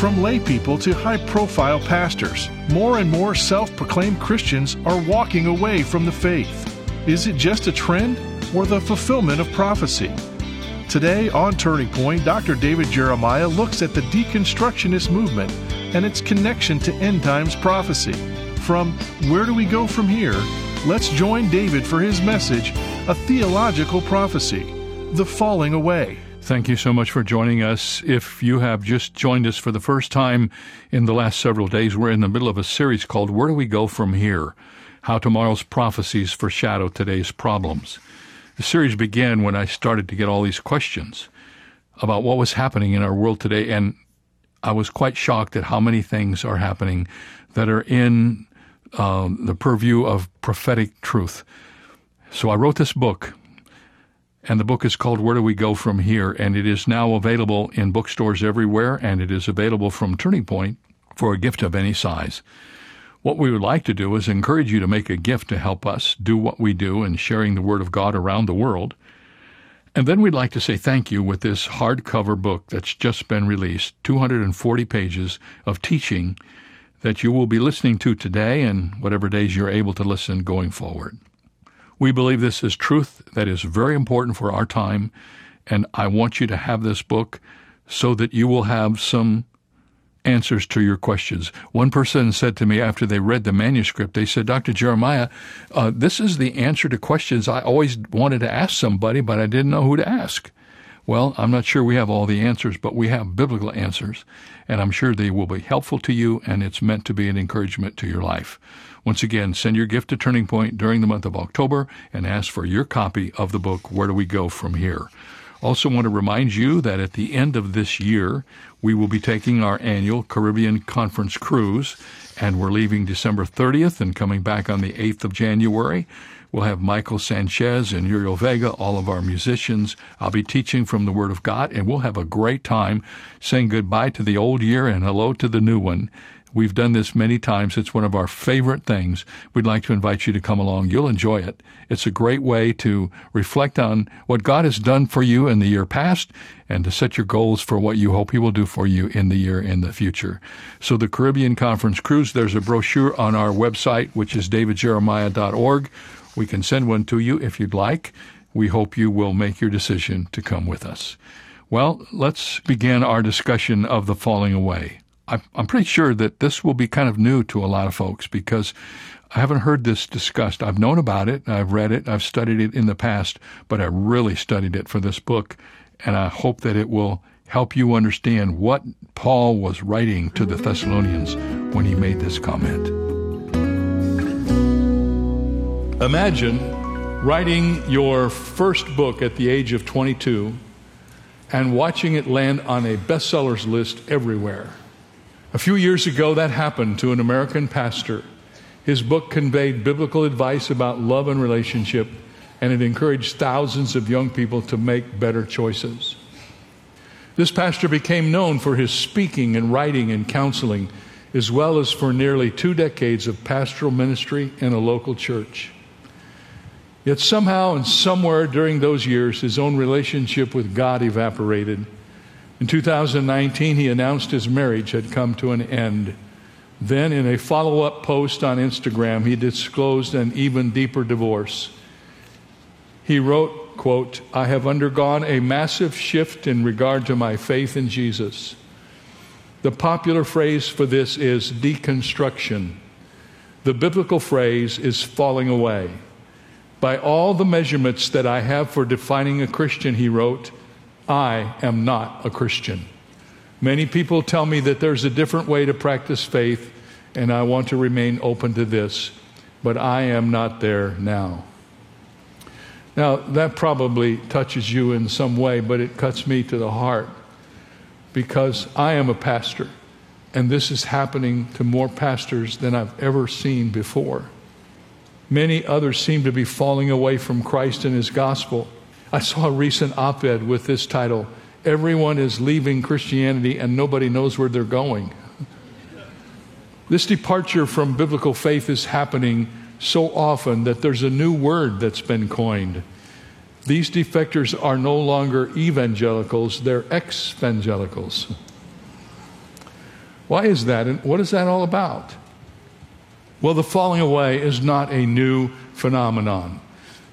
From laypeople to high profile pastors, more and more self proclaimed Christians are walking away from the faith. Is it just a trend or the fulfillment of prophecy? Today on Turning Point, Dr. David Jeremiah looks at the deconstructionist movement and its connection to end times prophecy. From Where Do We Go From Here? Let's join David for his message, A Theological Prophecy The Falling Away. Thank you so much for joining us. If you have just joined us for the first time in the last several days, we're in the middle of a series called Where Do We Go From Here? How Tomorrow's Prophecies Foreshadow Today's Problems. The series began when I started to get all these questions about what was happening in our world today, and I was quite shocked at how many things are happening that are in um, the purview of prophetic truth. So I wrote this book and the book is called Where Do We Go From Here? And it is now available in bookstores everywhere, and it is available from Turning Point for a gift of any size. What we would like to do is encourage you to make a gift to help us do what we do in sharing the Word of God around the world. And then we'd like to say thank you with this hardcover book that's just been released 240 pages of teaching that you will be listening to today and whatever days you're able to listen going forward. We believe this is truth that is very important for our time, and I want you to have this book so that you will have some answers to your questions. One person said to me after they read the manuscript, they said, Dr. Jeremiah, uh, this is the answer to questions I always wanted to ask somebody, but I didn't know who to ask. Well, I'm not sure we have all the answers, but we have biblical answers, and I'm sure they will be helpful to you, and it's meant to be an encouragement to your life. Once again, send your gift to Turning Point during the month of October and ask for your copy of the book, Where Do We Go From Here? Also, want to remind you that at the end of this year, we will be taking our annual Caribbean Conference cruise, and we're leaving December 30th and coming back on the 8th of January. We'll have Michael Sanchez and Uriel Vega, all of our musicians. I'll be teaching from the Word of God, and we'll have a great time saying goodbye to the old year and hello to the new one. We've done this many times. It's one of our favorite things. We'd like to invite you to come along. You'll enjoy it. It's a great way to reflect on what God has done for you in the year past and to set your goals for what you hope He will do for you in the year in the future. So, the Caribbean Conference Cruise, there's a brochure on our website, which is davidjeremiah.org. We can send one to you if you'd like. We hope you will make your decision to come with us. Well, let's begin our discussion of the falling away. I'm pretty sure that this will be kind of new to a lot of folks because I haven't heard this discussed. I've known about it, I've read it, I've studied it in the past, but I really studied it for this book, and I hope that it will help you understand what Paul was writing to the Thessalonians when he made this comment. Imagine writing your first book at the age of 22 and watching it land on a bestsellers list everywhere. A few years ago, that happened to an American pastor. His book conveyed biblical advice about love and relationship, and it encouraged thousands of young people to make better choices. This pastor became known for his speaking and writing and counseling, as well as for nearly two decades of pastoral ministry in a local church. Yet somehow and somewhere during those years, his own relationship with God evaporated in 2019, he announced his marriage had come to an end. Then, in a follow up post on Instagram, he disclosed an even deeper divorce. He wrote, quote, I have undergone a massive shift in regard to my faith in Jesus. The popular phrase for this is deconstruction. The biblical phrase is falling away. By all the measurements that I have for defining a Christian, he wrote, I am not a Christian. Many people tell me that there's a different way to practice faith, and I want to remain open to this, but I am not there now. Now, that probably touches you in some way, but it cuts me to the heart because I am a pastor, and this is happening to more pastors than I've ever seen before. Many others seem to be falling away from Christ and His gospel. I saw a recent op ed with this title Everyone is leaving Christianity and nobody knows where they're going. This departure from biblical faith is happening so often that there's a new word that's been coined. These defectors are no longer evangelicals, they're ex-evangelicals. Why is that? And what is that all about? Well, the falling away is not a new phenomenon.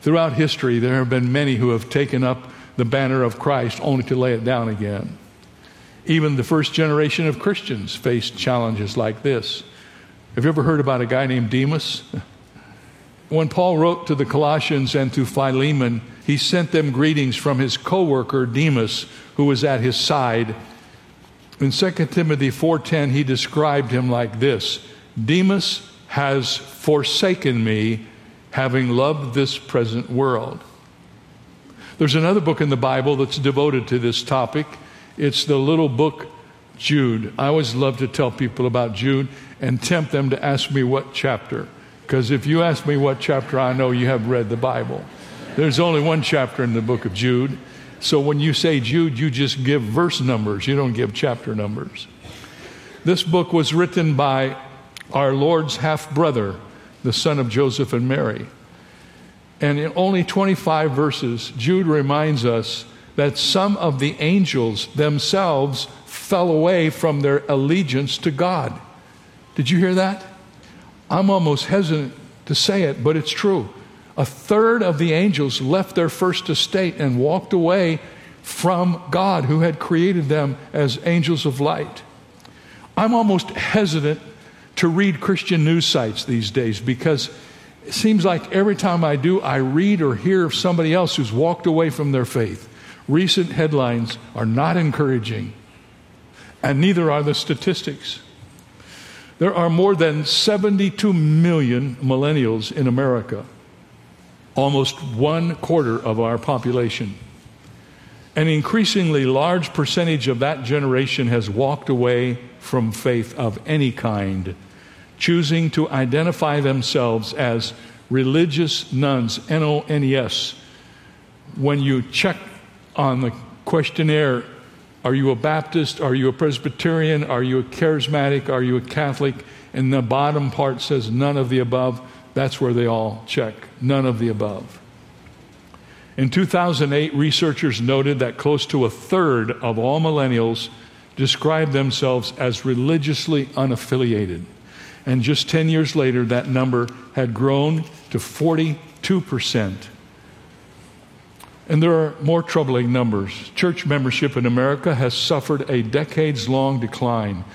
Throughout history, there have been many who have taken up the banner of Christ only to lay it down again. Even the first generation of Christians faced challenges like this. Have you ever heard about a guy named Demas? When Paul wrote to the Colossians and to Philemon, he sent them greetings from his co worker Demas, who was at his side. In 2 Timothy 4:10, he described him like this: Demas has forsaken me, having loved this present world. There's another book in the Bible that's devoted to this topic. It's the little book Jude. I always love to tell people about Jude and tempt them to ask me what chapter. Because if you ask me what chapter, I know you have read the Bible. There's only one chapter in the book of Jude. So when you say Jude, you just give verse numbers, you don't give chapter numbers. This book was written by our Lord's half brother, the son of Joseph and Mary. And in only 25 verses, Jude reminds us that some of the angels themselves fell away from their allegiance to God. Did you hear that? I'm almost hesitant to say it, but it's true. A third of the angels left their first estate and walked away from God who had created them as angels of light. I'm almost hesitant to read Christian news sites these days because it seems like every time I do, I read or hear of somebody else who's walked away from their faith. Recent headlines are not encouraging, and neither are the statistics. There are more than 72 million millennials in America, almost one quarter of our population. An increasingly large percentage of that generation has walked away from faith of any kind choosing to identify themselves as religious nones, N O N E S. When you check on the questionnaire, are you a Baptist? Are you a Presbyterian? Are you a charismatic? Are you a Catholic? And the bottom part says none of the above. That's where they all check. None of the above. In 2008, researchers noted that close to a third of all millennials described themselves as religiously unaffiliated. And just 10 years later, that number had grown to 42%. And there are more troubling numbers. Church membership in America has suffered a decades long decline.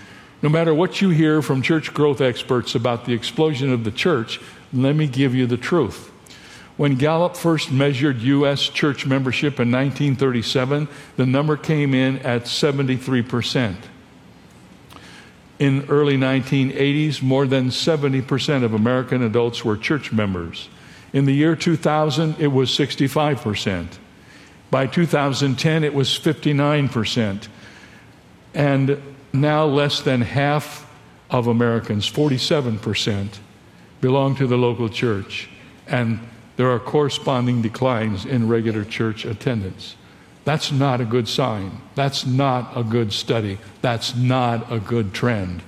No matter what you hear from church growth experts about the explosion of the church, let me give you the truth. When Gallup first measured U.S. church membership in 1937, the number came in at 73 percent in early 1980s, more than 70% of American adults were church members. In the year 2000, it was 65%. By 2010, it was 59%. And now less than half of Americans, 47%, belong to the local church. And there are corresponding declines in regular church attendance. That's not a good sign. That's not a good study. That's not a good trend.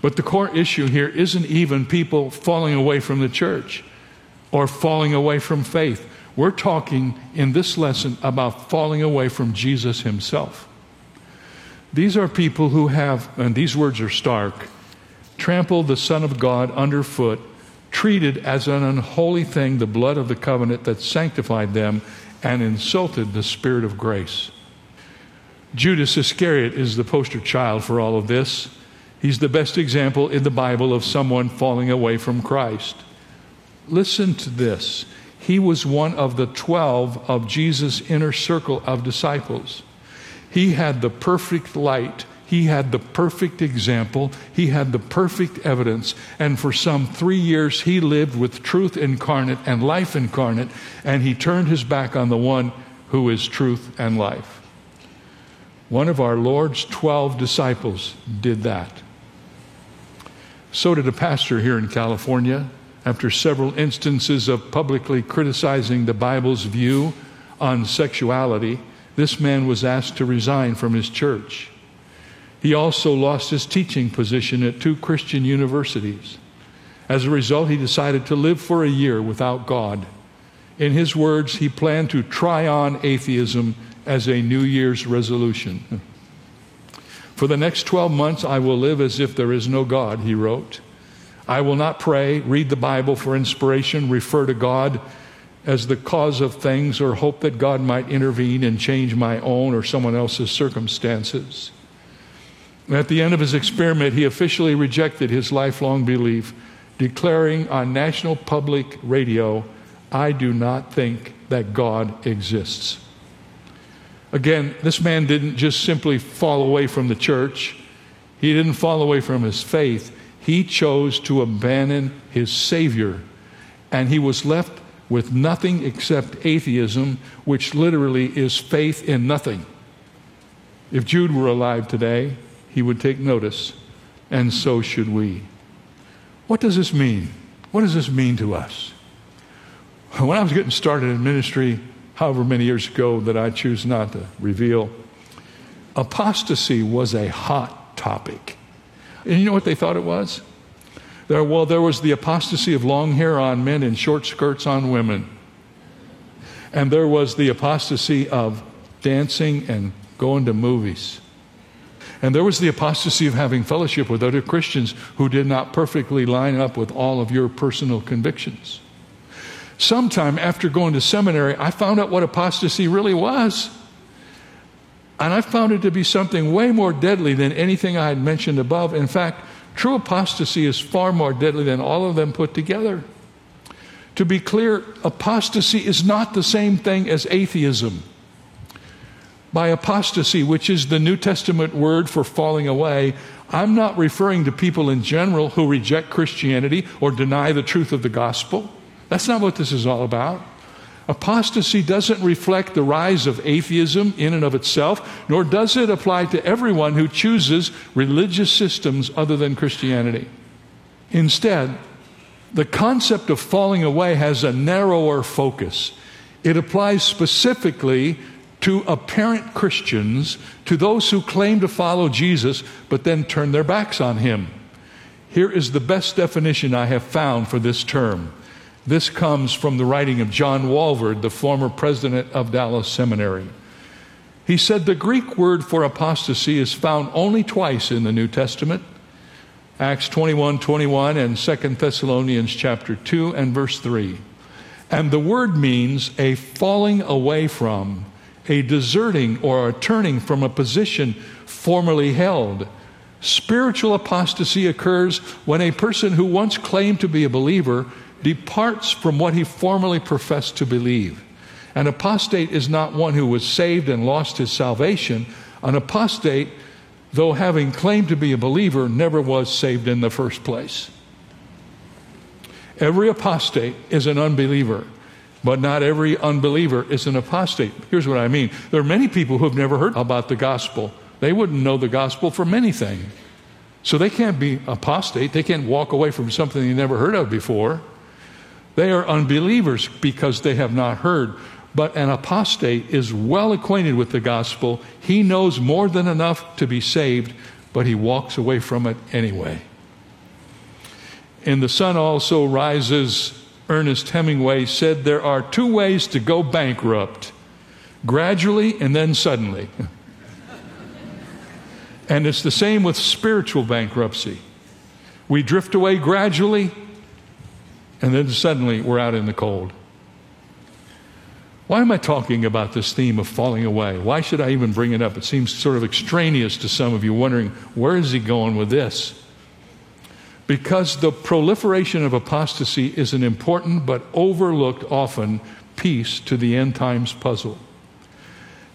But the core issue here isn't even people falling away from the church or falling away from faith. We're talking in this lesson about falling away from Jesus himself. These are people who have, and these words are stark, trampled the Son of God underfoot, treated as an unholy thing the blood of the covenant that sanctified them, and insulted the Spirit of grace. Judas Iscariot is the poster child for all of this. He's the best example in the Bible of someone falling away from Christ. Listen to this. He was one of the 12 of Jesus' inner circle of disciples. He had the perfect light. He had the perfect example. He had the perfect evidence. And for some three years, he lived with truth incarnate and life incarnate, and he turned his back on the one who is truth and life. One of our Lord's 12 disciples did that. So did a pastor here in California after several instances of publicly criticizing the Bible's view on sexuality. This man was asked to resign from his church. He also lost his teaching position at two Christian universities. As a result, he decided to live for a year without God. In his words, he planned to try on atheism as a New Year's resolution. For the next 12 months, I will live as if there is no God, he wrote. I will not pray, read the Bible for inspiration, refer to God as the cause of things, or hope that God might intervene and change my own or someone else's circumstances. At the end of his experiment, he officially rejected his lifelong belief, declaring on national public radio, I do not think that God exists. Again, this man didn't just simply fall away from the church, he didn't fall away from his faith. He chose to abandon his Savior, and he was left with nothing except atheism, which literally is faith in nothing. If Jude were alive today, he would take notice, and so should we. What does this mean? What does this mean to us? When I was getting started in ministry, however many years ago that I choose not to reveal, apostasy was a hot topic. And you know what they thought it was? There, well, there was the apostasy of long hair on men and short skirts on women. And there was the apostasy of dancing and going to movies. And there was the apostasy of having fellowship with other Christians who did not perfectly line up with all of your personal convictions. Sometime after going to seminary, I found out what apostasy really was. And I found it to be something way more deadly than anything I had mentioned above. In fact, true apostasy is far more deadly than all of them put together. To be clear, apostasy is not the same thing as atheism. By apostasy, which is the New Testament word for falling away, I'm not referring to people in general who reject Christianity or deny the truth of the gospel. That's not what this is all about. Apostasy doesn't reflect the rise of atheism in and of itself, nor does it apply to everyone who chooses religious systems other than Christianity. Instead, the concept of falling away has a narrower focus. It applies specifically to apparent Christians, to those who claim to follow Jesus but then turn their backs on him. Here is the best definition I have found for this term this comes from the writing of John Walvoord, the former president of Dallas Seminary. He said the Greek word for apostasy is found only twice in the New Testament. Acts 21 21 and 2 Thessalonians chapter 2 and verse 3. And the word means a falling away from, a deserting or a turning from a position formerly held. Spiritual apostasy occurs when a person who once claimed to be a believer departs from what he formerly professed to believe. An apostate is not one who was saved and lost his salvation. An apostate, though having claimed to be a believer, never was saved in the first place. Every apostate is an unbeliever, but not every unbeliever is an apostate. Here's what I mean there are many people who have never heard about the gospel, they wouldn't know the gospel from anything. So they can't be apostate, they can't walk away from something they never heard of before. They are unbelievers because they have not heard. But an apostate is well acquainted with the gospel. He knows more than enough to be saved, but he walks away from it anyway. And The Sun Also Rises, Ernest Hemingway said there are two ways to go bankrupt gradually and then suddenly. and it's the same with spiritual bankruptcy. We drift away gradually and then suddenly we're out in the cold. Why am I talking about this theme of falling away? Why should I even bring it up? It seems sort of extraneous to some of you, wondering where is he going with this? Because the proliferation of apostasy is an important but overlooked often piece to the end times puzzle.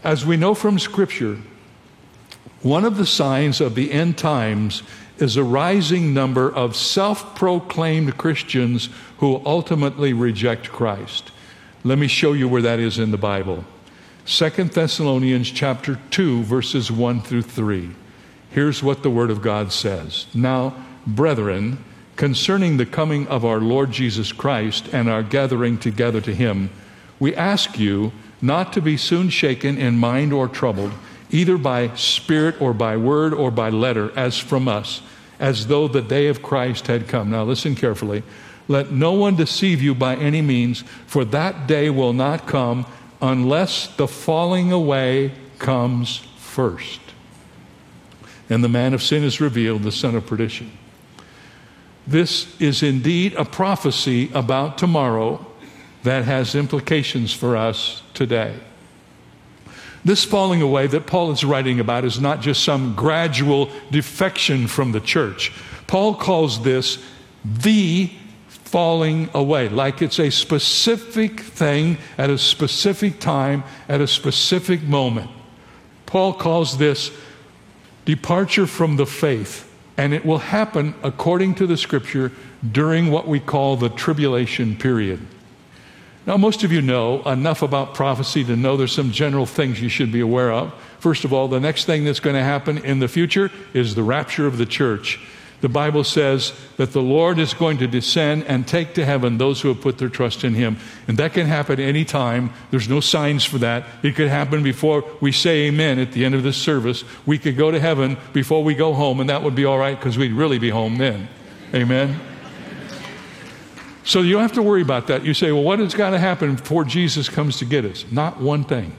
As we know from Scripture, one of the signs of the end times is a rising number of self proclaimed Christians who ultimately reject Christ. Let me show you where that is in the Bible. 2 Thessalonians chapter 2 verses 1 through 3. Here's what the word of God says. Now, brethren, concerning the coming of our Lord Jesus Christ and our gathering together to him, we ask you not to be soon shaken in mind or troubled, either by spirit or by word or by letter, as from us, as though the day of Christ had come. Now, listen carefully. Let no one deceive you by any means, for that day will not come unless the falling away comes first. And the man of sin is revealed, the son of perdition. This is indeed a prophecy about tomorrow that has implications for us today. This falling away that Paul is writing about is not just some gradual defection from the church. Paul calls this the falling away, like it's a specific thing at a specific time, at a specific moment. Paul calls this departure from the faith, and it will happen according to the scripture during what we call the tribulation period. Now, most of you know enough about prophecy to know there's some general things you should be aware of. First of all, the next thing that's going to happen in the future is the rapture of the church the Bible says that the Lord is going to descend and take to heaven those who have put their trust in Him. And that can happen any time. There's no signs for that. It could happen before we say amen at the end of this service. We could go to heaven before we go home, and that would be all right because we'd really be home then. Amen. So you don't have to worry about that. You say, well, what has got to happen before Jesus comes to get us? Not one thing.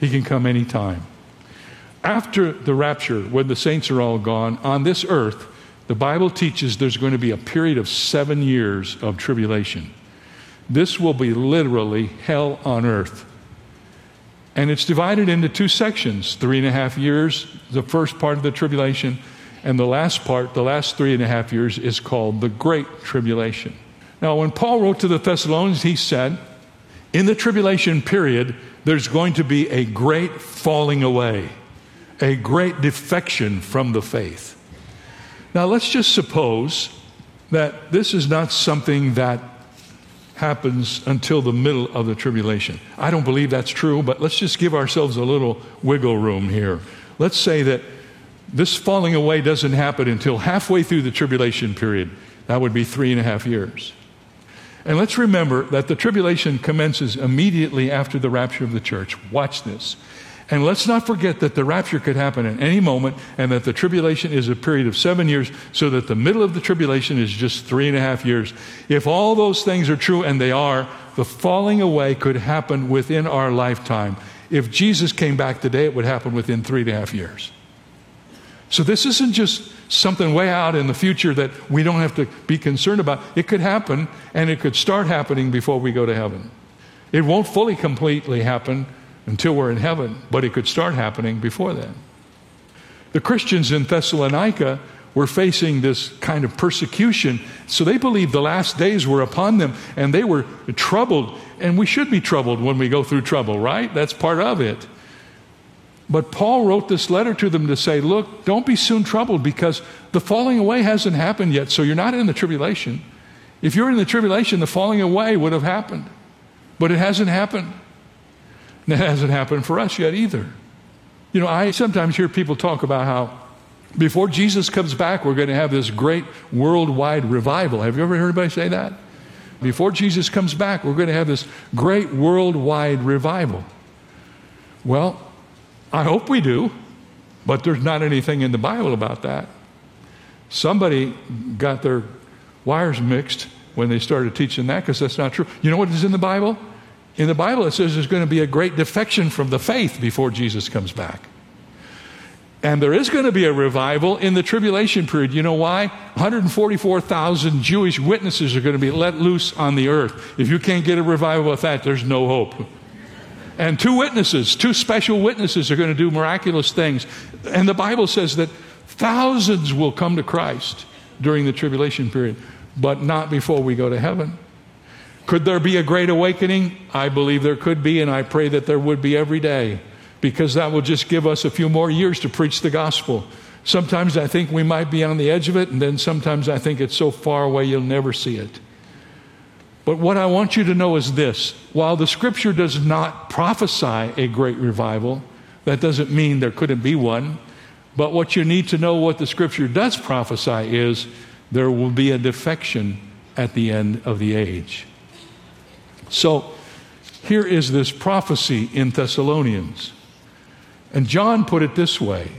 He can come anytime. After the rapture, when the saints are all gone, on this earth, the Bible teaches there's going to be a period of seven years of tribulation. This will be literally hell on earth. And it's divided into two sections three and a half years, the first part of the tribulation, and the last part, the last three and a half years, is called the Great Tribulation. Now, when Paul wrote to the Thessalonians, he said, in the tribulation period, there's going to be a great falling away, a great defection from the faith. Now, let's just suppose that this is not something that happens until the middle of the tribulation. I don't believe that's true, but let's just give ourselves a little wiggle room here. Let's say that this falling away doesn't happen until halfway through the tribulation period. That would be three and a half years. And let's remember that the tribulation commences immediately after the rapture of the church. Watch this. And let's not forget that the rapture could happen at any moment and that the tribulation is a period of seven years, so that the middle of the tribulation is just three and a half years. If all those things are true, and they are, the falling away could happen within our lifetime. If Jesus came back today, it would happen within three and a half years. So this isn't just something way out in the future that we don't have to be concerned about. It could happen, and it could start happening before we go to heaven. It won't fully completely happen until we're in heaven, but it could start happening before then. The Christians in Thessalonica were facing this kind of persecution, so they believed the last days were upon them and they were troubled. And we should be troubled when we go through trouble, right? That's part of it. But Paul wrote this letter to them to say, look, don't be soon troubled because the falling away hasn't happened yet, so you're not in the tribulation. If you're in the tribulation, the falling away would have happened, but it hasn't happened. That hasn't happened for us yet either. You know, I sometimes hear people talk about how before Jesus comes back, we're going to have this great worldwide revival. Have you ever heard anybody say that? Before Jesus comes back, we're going to have this great worldwide revival. Well, I hope we do, but there's not anything in the Bible about that. Somebody got their wires mixed when they started teaching that because that's not true. You know what is in the Bible? In the Bible, it says there's going to be a great defection from the faith before Jesus comes back. And there is going to be a revival in the tribulation period. You know why? 144,000 Jewish witnesses are going to be let loose on the earth. If you can't get a revival with that, there's no hope. And two witnesses, two special witnesses are going to do miraculous things. And the Bible says that thousands will come to Christ during the tribulation period, but not before we go to heaven. Could there be a great awakening? I believe there could be, and I pray that there would be every day because that will just give us a few more years to preach the gospel. Sometimes I think we might be on the edge of it, and then sometimes I think it's so far away you'll never see it. But what I want you to know is this while the scripture does not prophesy a great revival, that doesn't mean there couldn't be one. But what you need to know, what the scripture does prophesy, is there will be a defection at the end of the age. So here is this prophecy in Thessalonians. And John put it this way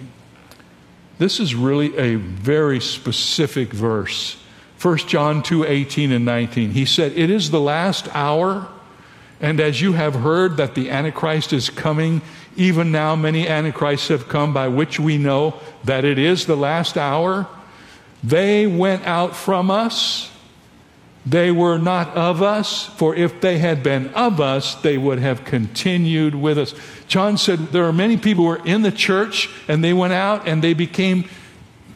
this is really a very specific verse. 1 John 2 18 and 19. He said, It is the last hour, and as you have heard that the Antichrist is coming, even now many Antichrists have come, by which we know that it is the last hour. They went out from us they were not of us, for if they had been of us, they would have continued with us. John said there are many people who are in the church and they went out and they became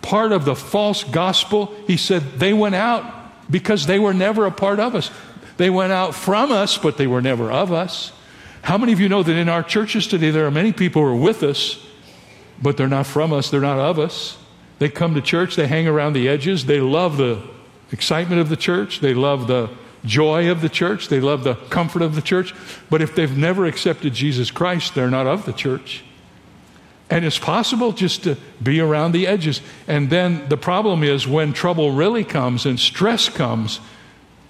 part of the false gospel. He said they went out because they were never a part of us. They went out from us, but they were never of us. How many of you know that in our churches today there are many people who are with us, but they're not from us, they're not of us? They come to church, they hang around the edges, they love the excitement of the church, they love the joy of the church, they love the comfort of the church. But if they've never accepted Jesus Christ, they're not of the church. And it's possible just to be around the edges. And then the problem is when trouble really comes and stress comes,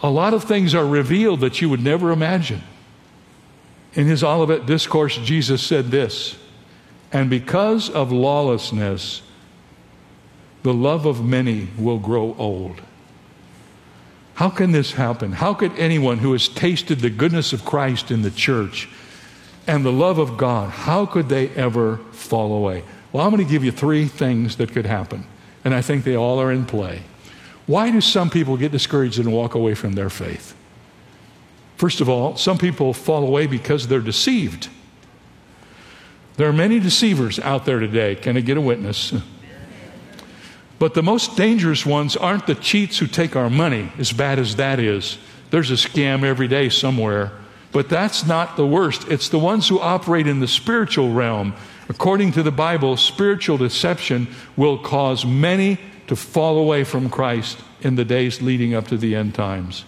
a lot of things are revealed that you would never imagine. In his Olivet Discourse, Jesus said this And because of lawlessness, the love of many will grow old. How can this happen? How could anyone who has tasted the goodness of Christ in the church and the love of God, how could they ever fall away? Well, I'm going to give you three things that could happen, and I think they all are in play. Why do some people get discouraged and walk away from their faith? First of all, some people fall away because they're deceived. There are many deceivers out there today. Can I get a witness? But the most dangerous ones aren't the cheats who take our money, as bad as that is. There's a scam every day somewhere. But that's not the worst. It's the ones who operate in the spiritual realm. According to the Bible, spiritual deception will cause many to fall away from Christ in the days leading up to the end times.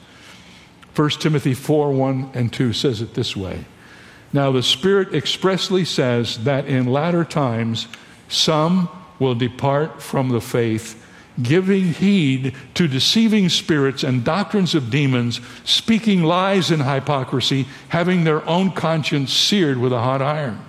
1 Timothy 4 1 and 2 says it this way Now the Spirit expressly says that in latter times some will depart from the faith, giving heed to deceiving spirits and doctrines of demons, speaking lies and hypocrisy, having their own conscience seared with a hot iron.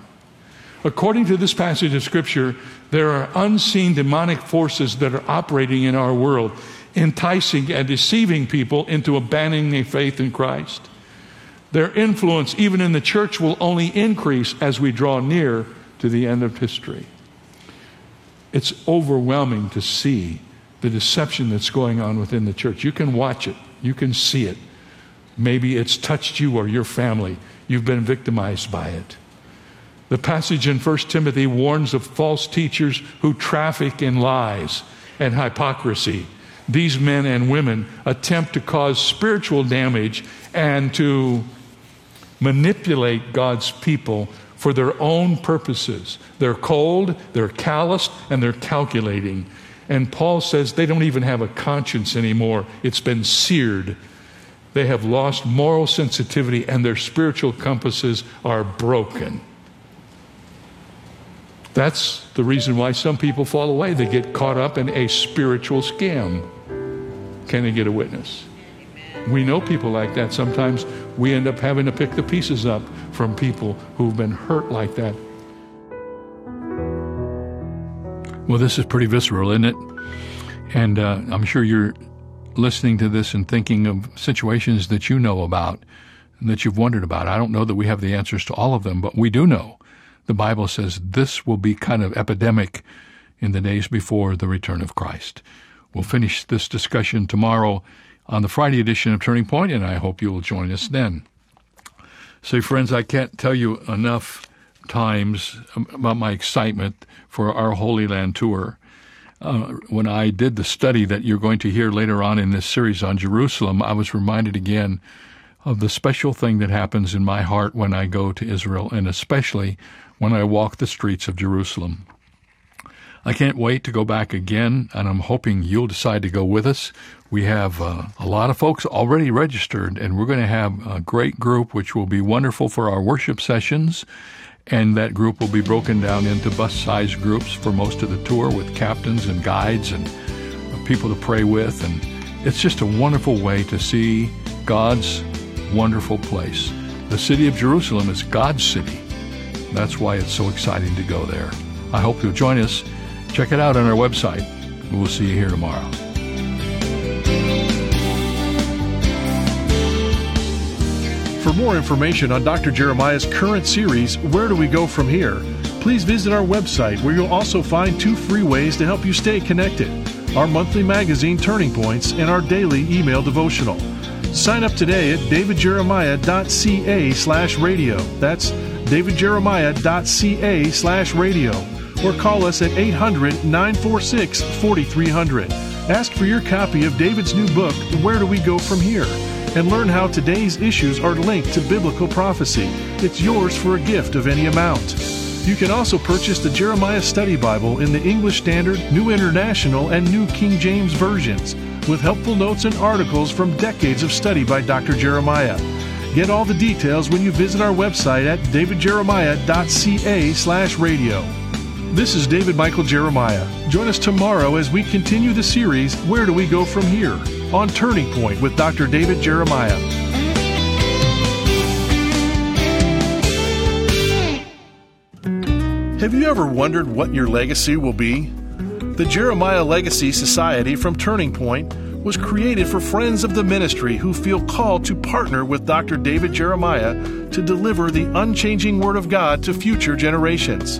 According to this passage of Scripture, there are unseen demonic forces that are operating in our world, enticing and deceiving people into abandoning their faith in Christ. Their influence, even in the church, will only increase as we draw near to the end of history. It's overwhelming to see the deception that's going on within the church. You can watch it, you can see it. Maybe it's touched you or your family. You've been victimized by it. The passage in 1 Timothy warns of false teachers who traffic in lies and hypocrisy. These men and women attempt to cause spiritual damage and to manipulate God's people for their own purposes. They're cold, they're calloused, and they're calculating. And Paul says they don't even have a conscience anymore, it's been seared. They have lost moral sensitivity, and their spiritual compasses are broken. That's the reason why some people fall away. They get caught up in a spiritual scam. Can they get a witness? We know people like that. Sometimes we end up having to pick the pieces up from people who've been hurt like that. Well, this is pretty visceral, isn't it? And uh, I'm sure you're listening to this and thinking of situations that you know about and that you've wondered about. I don't know that we have the answers to all of them, but we do know. The Bible says this will be kind of epidemic in the days before the return of Christ. We'll finish this discussion tomorrow on the Friday edition of Turning Point, and I hope you will join us then. Say, friends, I can't tell you enough times about my excitement for our Holy Land tour. Uh, when I did the study that you're going to hear later on in this series on Jerusalem, I was reminded again of the special thing that happens in my heart when I go to Israel, and especially when I walk the streets of Jerusalem. I can't wait to go back again, and I'm hoping you'll decide to go with us. We have uh, a lot of folks already registered, and we're going to have a great group, which will be wonderful for our worship sessions. And that group will be broken down into bus sized groups for most of the tour with captains and guides and people to pray with. And it's just a wonderful way to see God's wonderful place. The city of Jerusalem is God's city. That's why it's so exciting to go there. I hope you'll join us. Check it out on our website. We'll see you here tomorrow. For more information on Dr. Jeremiah's current series, Where Do We Go From Here? Please visit our website where you'll also find two free ways to help you stay connected our monthly magazine Turning Points and our daily email devotional. Sign up today at davidjeremiah.ca slash radio. That's davidjeremiah.ca slash radio. Or call us at 800 946 4300. Ask for your copy of David's new book, Where Do We Go From Here? and learn how today's issues are linked to biblical prophecy. It's yours for a gift of any amount. You can also purchase the Jeremiah Study Bible in the English Standard, New International, and New King James versions, with helpful notes and articles from decades of study by Dr. Jeremiah. Get all the details when you visit our website at davidjeremiah.ca slash radio. This is David Michael Jeremiah. Join us tomorrow as we continue the series, Where Do We Go From Here? on Turning Point with Dr. David Jeremiah. Have you ever wondered what your legacy will be? The Jeremiah Legacy Society from Turning Point was created for friends of the ministry who feel called to partner with Dr. David Jeremiah to deliver the unchanging Word of God to future generations.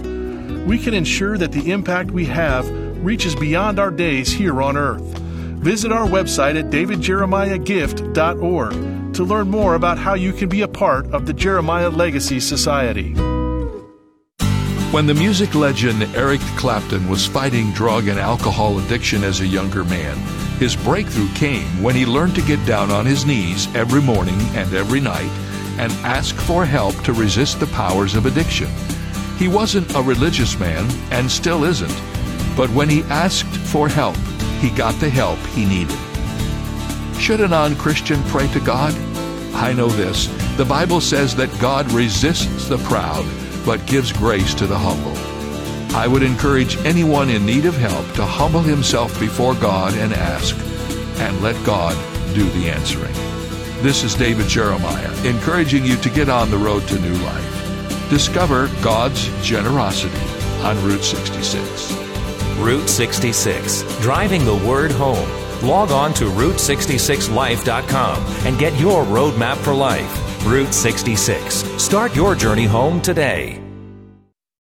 We can ensure that the impact we have reaches beyond our days here on earth. Visit our website at davidjeremiahgift.org to learn more about how you can be a part of the Jeremiah Legacy Society. When the music legend Eric Clapton was fighting drug and alcohol addiction as a younger man, his breakthrough came when he learned to get down on his knees every morning and every night and ask for help to resist the powers of addiction. He wasn't a religious man and still isn't, but when he asked for help, he got the help he needed. Should a non Christian pray to God? I know this. The Bible says that God resists the proud, but gives grace to the humble. I would encourage anyone in need of help to humble himself before God and ask, and let God do the answering. This is David Jeremiah, encouraging you to get on the road to new life. Discover God's generosity on Route 66. Route 66, driving the word home. Log on to Route66Life.com and get your roadmap for life. Route 66. Start your journey home today.